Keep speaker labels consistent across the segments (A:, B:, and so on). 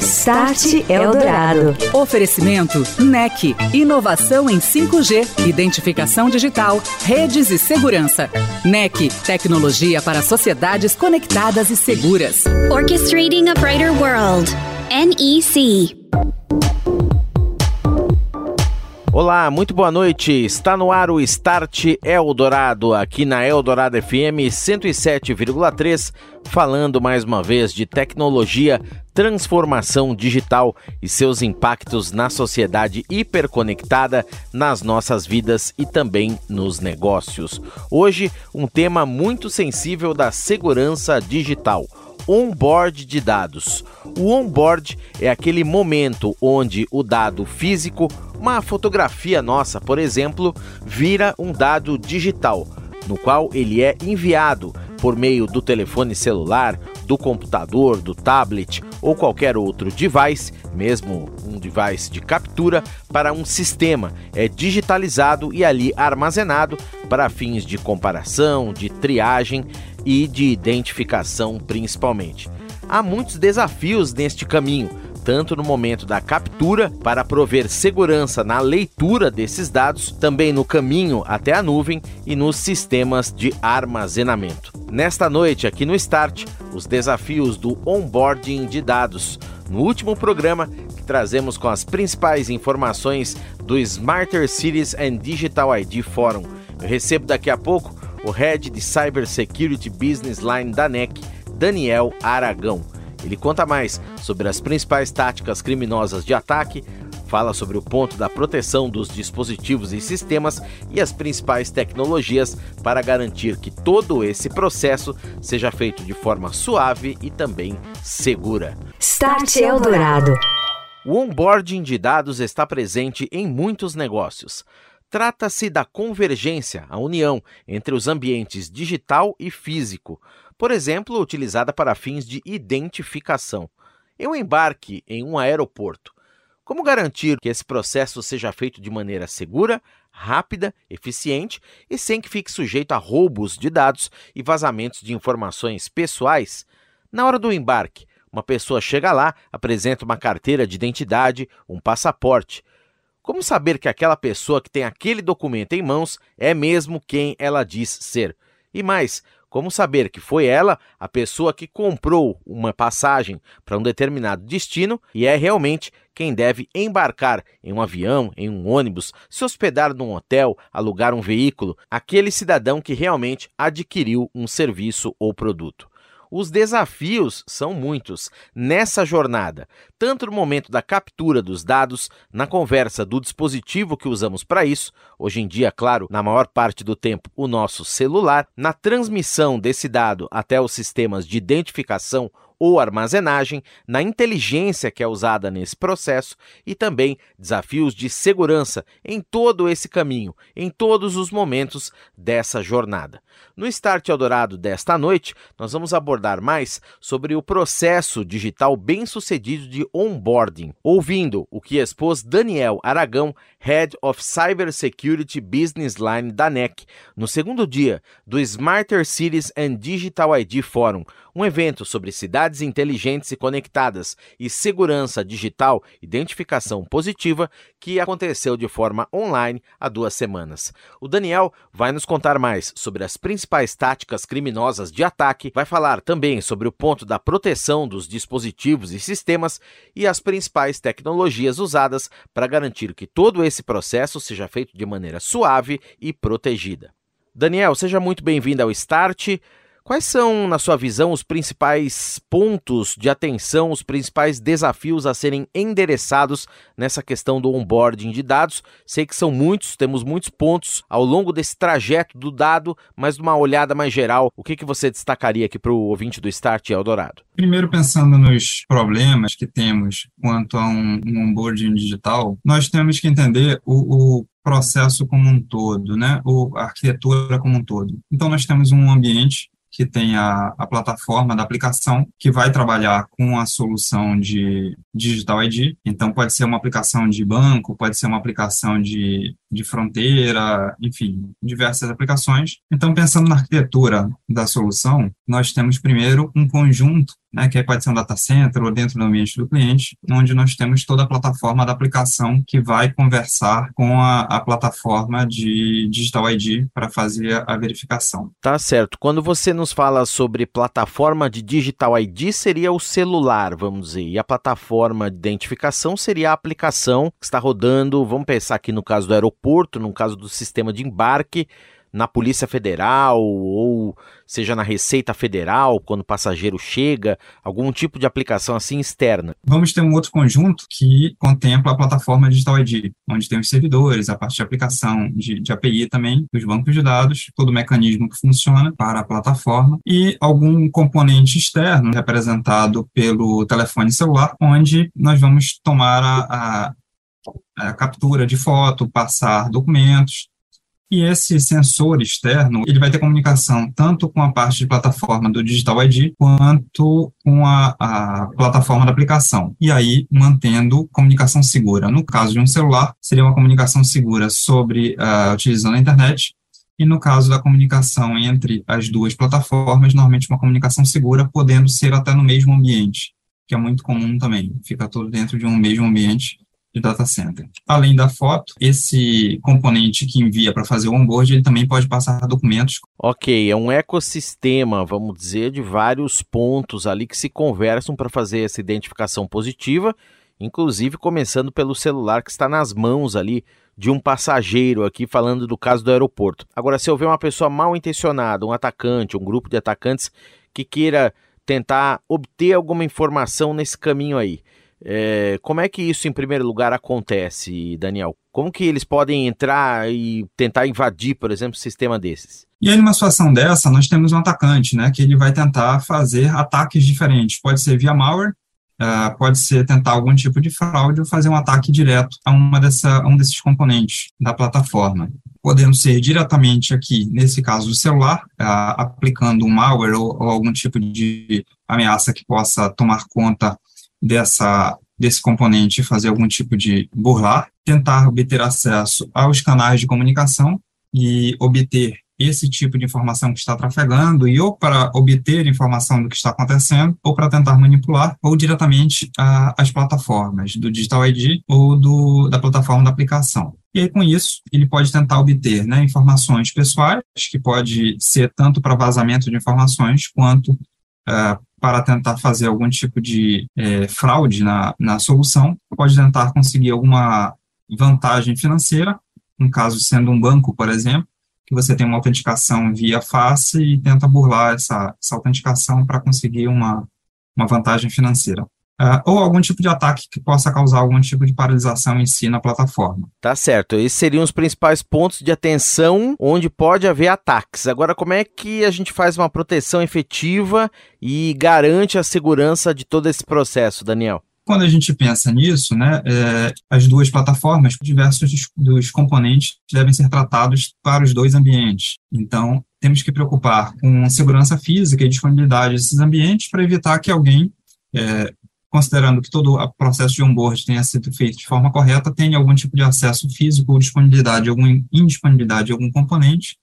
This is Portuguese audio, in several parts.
A: Start Eldorado.
B: Oferecimento NEC. Inovação em 5G, identificação digital, redes e segurança. NEC. Tecnologia para sociedades conectadas e seguras.
C: Orchestrating a Brighter World. NEC.
D: Olá, muito boa noite. Está no ar o Start Eldorado, aqui na Eldorado FM 107,3, falando mais uma vez de tecnologia, transformação digital e seus impactos na sociedade hiperconectada, nas nossas vidas e também nos negócios. Hoje, um tema muito sensível da segurança digital onboard de dados. O onboard é aquele momento onde o dado físico, uma fotografia nossa, por exemplo, vira um dado digital, no qual ele é enviado por meio do telefone celular, do computador, do tablet ou qualquer outro device, mesmo um device de captura, para um sistema. É digitalizado e ali armazenado para fins de comparação, de triagem e de identificação principalmente. Há muitos desafios neste caminho, tanto no momento da captura para prover segurança na leitura desses dados, também no caminho até a nuvem e nos sistemas de armazenamento. Nesta noite, aqui no Start, os desafios do onboarding de dados. No último programa, que trazemos com as principais informações do Smarter Cities and Digital ID Forum. Eu recebo daqui a pouco o Head de Cybersecurity Business Line da NEC, Daniel Aragão. Ele conta mais sobre as principais táticas criminosas de ataque, fala sobre o ponto da proteção dos dispositivos e sistemas e as principais tecnologias para garantir que todo esse processo seja feito de forma suave e também segura.
A: Start Eldorado.
D: O onboarding de dados está presente em muitos negócios. Trata-se da convergência, a união entre os ambientes digital e físico, por exemplo, utilizada para fins de identificação. Eu embarque em um aeroporto. Como garantir que esse processo seja feito de maneira segura, rápida, eficiente e sem que fique sujeito a roubos de dados e vazamentos de informações pessoais? Na hora do embarque, uma pessoa chega lá, apresenta uma carteira de identidade, um passaporte. Como saber que aquela pessoa que tem aquele documento em mãos é mesmo quem ela diz ser? E mais, como saber que foi ela a pessoa que comprou uma passagem para um determinado destino e é realmente quem deve embarcar em um avião, em um ônibus, se hospedar num hotel, alugar um veículo, aquele cidadão que realmente adquiriu um serviço ou produto? Os desafios são muitos nessa jornada, tanto no momento da captura dos dados, na conversa do dispositivo que usamos para isso, hoje em dia, claro, na maior parte do tempo, o nosso celular, na transmissão desse dado até os sistemas de identificação ou armazenagem, na inteligência que é usada nesse processo e também desafios de segurança em todo esse caminho, em todos os momentos dessa jornada. No Start Eldorado desta noite, nós vamos abordar mais sobre o processo digital bem-sucedido de onboarding, ouvindo o que expôs Daniel Aragão, Head of Cybersecurity Business Line da NEC, no segundo dia do Smarter Cities and Digital ID Forum, um evento sobre cidades inteligentes e conectadas e segurança digital, identificação positiva, que aconteceu de forma online há duas semanas. O Daniel vai nos contar mais sobre as principais táticas criminosas de ataque, vai falar também sobre o ponto da proteção dos dispositivos e sistemas e as principais tecnologias usadas para garantir que todo esse processo seja feito de maneira suave e protegida. Daniel, seja muito bem-vindo ao Start. Quais são, na sua visão, os principais pontos de atenção, os principais desafios a serem endereçados nessa questão do onboarding de dados? Sei que são muitos, temos muitos pontos ao longo desse trajeto do dado, mas numa olhada mais geral, o que, que você destacaria aqui para o ouvinte do Start Eldorado?
E: Primeiro, pensando nos problemas que temos quanto a um, um onboarding digital, nós temos que entender o, o processo como um todo, né? O, a arquitetura como um todo. Então, nós temos um ambiente que tem a, a plataforma da aplicação que vai trabalhar com a solução de Digital ID. Então, pode ser uma aplicação de banco, pode ser uma aplicação de, de fronteira, enfim, diversas aplicações. Então, pensando na arquitetura da solução, nós temos primeiro um conjunto né, que pode ser um data center ou dentro do ambiente do cliente, onde nós temos toda a plataforma da aplicação que vai conversar com a, a plataforma de Digital ID para fazer a verificação.
D: Tá certo. Quando você nos fala sobre plataforma de Digital ID, seria o celular, vamos dizer, e a plataforma de identificação seria a aplicação que está rodando, vamos pensar aqui no caso do aeroporto, no caso do sistema de embarque, na Polícia Federal ou seja na Receita Federal, quando o passageiro chega, algum tipo de aplicação assim externa.
E: Vamos ter um outro conjunto que contempla a plataforma Digital ID, onde tem os servidores, a parte de aplicação de, de API também, os bancos de dados, todo o mecanismo que funciona para a plataforma e algum componente externo representado pelo telefone celular, onde nós vamos tomar a, a, a captura de foto, passar documentos, e esse sensor externo, ele vai ter comunicação tanto com a parte de plataforma do Digital ID, quanto com a, a plataforma da aplicação. E aí, mantendo comunicação segura. No caso de um celular, seria uma comunicação segura sobre, uh, utilizando a internet, e no caso da comunicação entre as duas plataformas, normalmente uma comunicação segura, podendo ser até no mesmo ambiente, que é muito comum também. Fica tudo dentro de um mesmo ambiente de data center. Além da foto, esse componente que envia para fazer o onboard, ele também pode passar documentos.
D: Ok, é um ecossistema, vamos dizer, de vários pontos ali que se conversam para fazer essa identificação positiva, inclusive começando pelo celular que está nas mãos ali de um passageiro aqui falando do caso do aeroporto. Agora, se houver uma pessoa mal intencionada, um atacante, um grupo de atacantes que queira tentar obter alguma informação nesse caminho aí, é, como é que isso, em primeiro lugar, acontece, Daniel? Como que eles podem entrar e tentar invadir, por exemplo, um sistema desses?
E: E aí, numa situação dessa, nós temos um atacante, né, que ele vai tentar fazer ataques diferentes. Pode ser via malware, uh, pode ser tentar algum tipo de fraude ou fazer um ataque direto a uma dessa, a um desses componentes da plataforma. Podendo ser diretamente aqui, nesse caso do celular, uh, aplicando um malware ou, ou algum tipo de ameaça que possa tomar conta dessa, desse componente fazer algum tipo de burlar, tentar obter acesso aos canais de comunicação e obter esse tipo de informação que está trafegando e ou para obter informação do que está acontecendo ou para tentar manipular ou diretamente a, as plataformas do Digital ID ou do, da plataforma da aplicação. E aí, com isso, ele pode tentar obter né, informações pessoais, que pode ser tanto para vazamento de informações quanto uh, para tentar fazer algum tipo de é, fraude na, na solução, pode tentar conseguir alguma vantagem financeira, no caso sendo um banco, por exemplo, que você tem uma autenticação via face e tenta burlar essa, essa autenticação para conseguir uma, uma vantagem financeira. Uh, ou algum tipo de ataque que possa causar algum tipo de paralisação em si na plataforma.
D: Tá certo. Esses seriam os principais pontos de atenção onde pode haver ataques. Agora, como é que a gente faz uma proteção efetiva e garante a segurança de todo esse processo, Daniel?
E: Quando a gente pensa nisso, né, é, as duas plataformas, diversos dos componentes devem ser tratados para os dois ambientes. Então, temos que preocupar com segurança física e disponibilidade desses ambientes para evitar que alguém é, considerando que todo o processo de onboard tenha sido feito de forma correta, tenha algum tipo de acesso físico ou disponibilidade, alguma indisponibilidade de algum componente,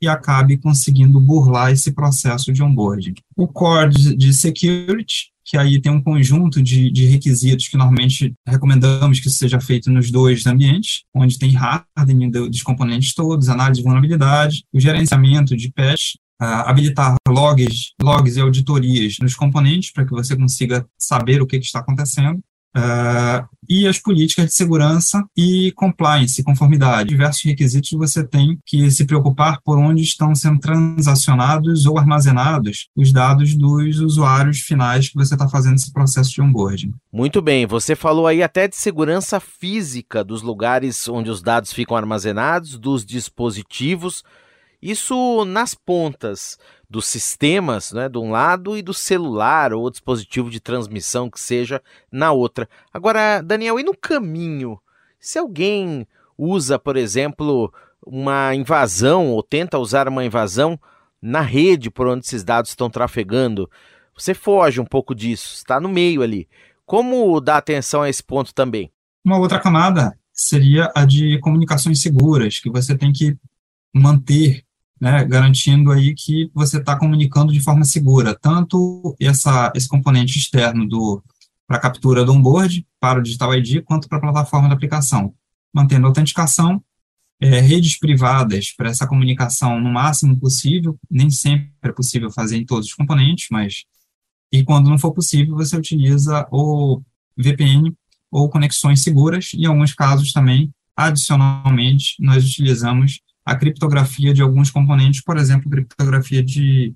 E: e acabe conseguindo burlar esse processo de onboarding. O core de security, que aí tem um conjunto de, de requisitos que normalmente recomendamos que seja feito nos dois ambientes, onde tem hardening dos componentes todos, análise de vulnerabilidade, o gerenciamento de patch uh, habilitar logs, logs e auditorias nos componentes para que você consiga saber o que, que está acontecendo. Uh, e as políticas de segurança e compliance, conformidade. Diversos requisitos você tem que se preocupar por onde estão sendo transacionados ou armazenados os dados dos usuários finais que você está fazendo esse processo de onboarding.
D: Muito bem, você falou aí até de segurança física dos lugares onde os dados ficam armazenados, dos dispositivos. Isso nas pontas dos sistemas, né, de um lado, e do celular ou dispositivo de transmissão que seja na outra. Agora, Daniel, e no caminho? Se alguém usa, por exemplo, uma invasão ou tenta usar uma invasão na rede por onde esses dados estão trafegando, você foge um pouco disso, está no meio ali. Como dar atenção a esse ponto também?
E: Uma outra camada seria a de comunicações seguras, que você tem que manter né, garantindo aí que você está comunicando de forma segura, tanto essa, esse componente externo do para captura do onboard, para o Digital ID, quanto para a plataforma da aplicação, mantendo a autenticação, é, redes privadas para essa comunicação no máximo possível, nem sempre é possível fazer em todos os componentes, mas e quando não for possível, você utiliza o VPN ou conexões seguras, e em alguns casos também, adicionalmente, nós utilizamos a criptografia de alguns componentes, por exemplo, criptografia de,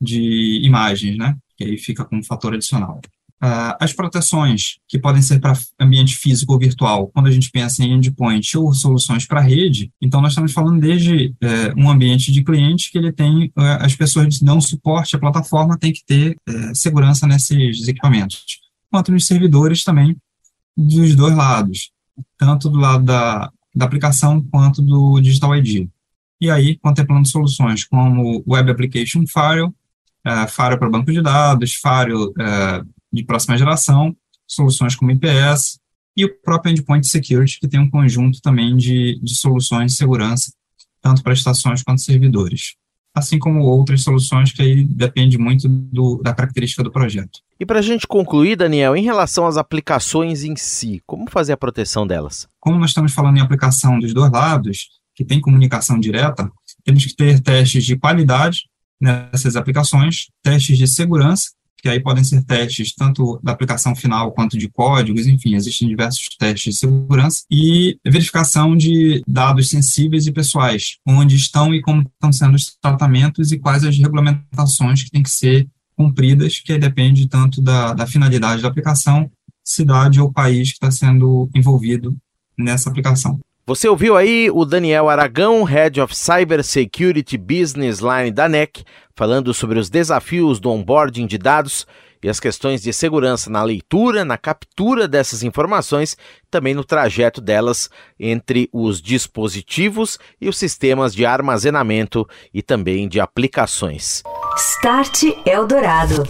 E: de imagens, né? Que aí fica como fator adicional. Uh, as proteções que podem ser para ambiente físico ou virtual, quando a gente pensa em endpoint ou soluções para rede, então nós estamos falando desde uh, um ambiente de cliente que ele tem, uh, as pessoas dão suporte à plataforma tem que ter eh, segurança nesses equipamentos, quanto nos servidores também, dos dois lados, tanto do lado da, da aplicação quanto do Digital ID. E aí, contemplando soluções como Web Application Firewall, uh, Firewall para banco de dados, Firewall uh, de próxima geração, soluções como IPS e o próprio Endpoint Security, que tem um conjunto também de, de soluções de segurança, tanto para estações quanto servidores. Assim como outras soluções que aí depende muito do, da característica do projeto.
D: E para a gente concluir, Daniel, em relação às aplicações em si, como fazer a proteção delas?
E: Como nós estamos falando em aplicação dos dois lados, que tem comunicação direta, temos que ter testes de qualidade nessas aplicações, testes de segurança que aí podem ser testes tanto da aplicação final quanto de códigos, enfim, existem diversos testes de segurança, e verificação de dados sensíveis e pessoais, onde estão e como estão sendo os tratamentos e quais as regulamentações que têm que ser cumpridas, que aí depende tanto da, da finalidade da aplicação, cidade ou país que está sendo envolvido nessa aplicação.
D: Você ouviu aí o Daniel Aragão, Head of Cyber Security Business Line da NEC, falando sobre os desafios do onboarding de dados e as questões de segurança na leitura, na captura dessas informações, também no trajeto delas entre os dispositivos e os sistemas de armazenamento e também de aplicações.
A: Start Eldorado.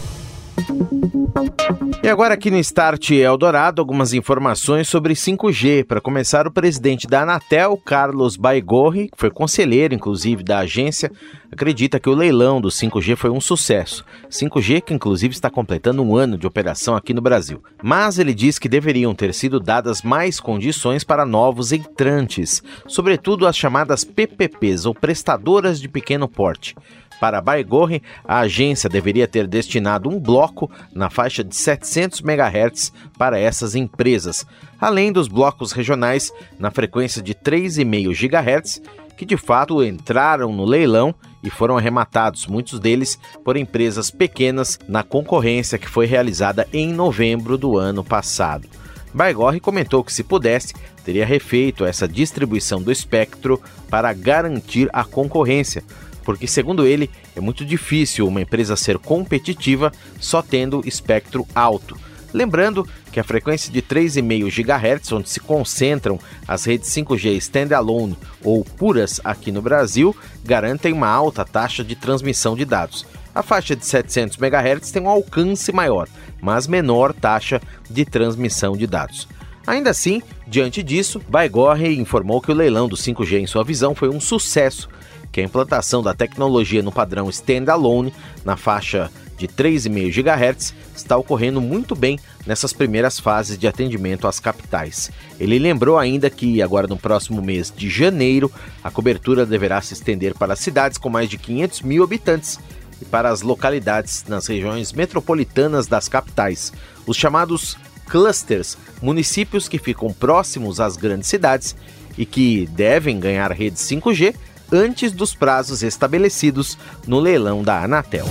D: E agora aqui no Start Eldorado, algumas informações sobre 5G. Para começar, o presidente da Anatel, Carlos Baigorri, que foi conselheiro inclusive da agência, acredita que o leilão do 5G foi um sucesso. 5G que inclusive está completando um ano de operação aqui no Brasil. Mas ele diz que deveriam ter sido dadas mais condições para novos entrantes, sobretudo as chamadas PPPs ou prestadoras de pequeno porte. Para Baigorre, a agência deveria ter destinado um bloco na faixa de 700 MHz para essas empresas, além dos blocos regionais na frequência de 3,5 GHz, que de fato entraram no leilão e foram arrematados, muitos deles por empresas pequenas, na concorrência que foi realizada em novembro do ano passado. Baigorre comentou que, se pudesse, teria refeito essa distribuição do espectro para garantir a concorrência, porque, segundo ele, é muito difícil uma empresa ser competitiva só tendo espectro alto. Lembrando que a frequência de 3,5 GHz, onde se concentram as redes 5G standalone ou puras aqui no Brasil, garantem uma alta taxa de transmissão de dados. A faixa de 700 MHz tem um alcance maior, mas menor taxa de transmissão de dados. Ainda assim, diante disso, Baigorre informou que o leilão do 5G, em sua visão, foi um sucesso que a implantação da tecnologia no padrão standalone, na faixa de 3,5 GHz, está ocorrendo muito bem nessas primeiras fases de atendimento às capitais. Ele lembrou ainda que, agora no próximo mês de janeiro, a cobertura deverá se estender para cidades com mais de 500 mil habitantes e para as localidades nas regiões metropolitanas das capitais, os chamados clusters, municípios que ficam próximos às grandes cidades e que devem ganhar rede 5G antes dos prazos estabelecidos no leilão da Anatel.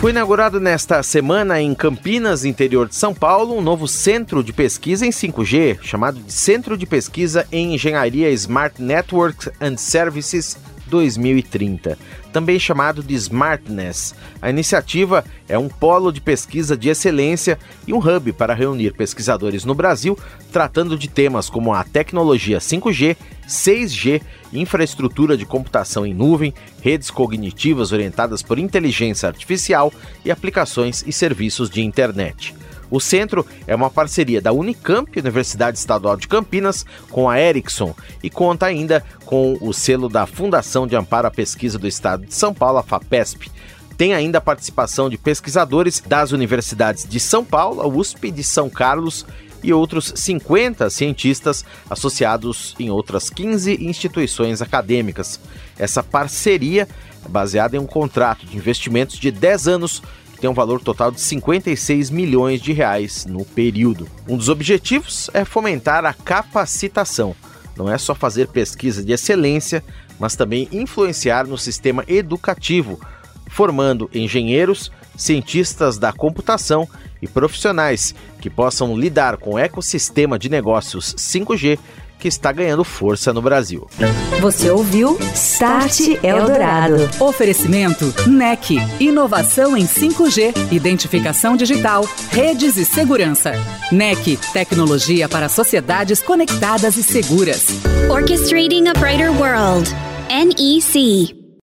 D: Foi inaugurado nesta semana em Campinas, interior de São Paulo, um novo centro de pesquisa em 5G, chamado de Centro de Pesquisa em Engenharia Smart Networks and Services 2030 também chamado de Smartness. A iniciativa é um polo de pesquisa de excelência e um hub para reunir pesquisadores no Brasil, tratando de temas como a tecnologia 5G, 6G, infraestrutura de computação em nuvem, redes cognitivas orientadas por inteligência artificial e aplicações e serviços de internet. O centro é uma parceria da Unicamp, Universidade Estadual de Campinas, com a Ericsson e conta ainda com o selo da Fundação de Amparo à Pesquisa do Estado de São Paulo, a FAPESP. Tem ainda a participação de pesquisadores das universidades de São Paulo, USP de São Carlos e outros 50 cientistas associados em outras 15 instituições acadêmicas. Essa parceria é baseada em um contrato de investimentos de 10 anos que tem um valor total de 56 milhões de reais no período. Um dos objetivos é fomentar a capacitação. Não é só fazer pesquisa de excelência, mas também influenciar no sistema educativo, formando engenheiros, cientistas da computação e profissionais que possam lidar com o ecossistema de negócios 5G que está ganhando força no Brasil.
A: Você ouviu Start Eldorado.
B: Oferecimento NEC, inovação em 5G, identificação digital, redes e segurança. NEC, tecnologia para sociedades conectadas e seguras.
C: Orchestrating a Brighter World. NEC.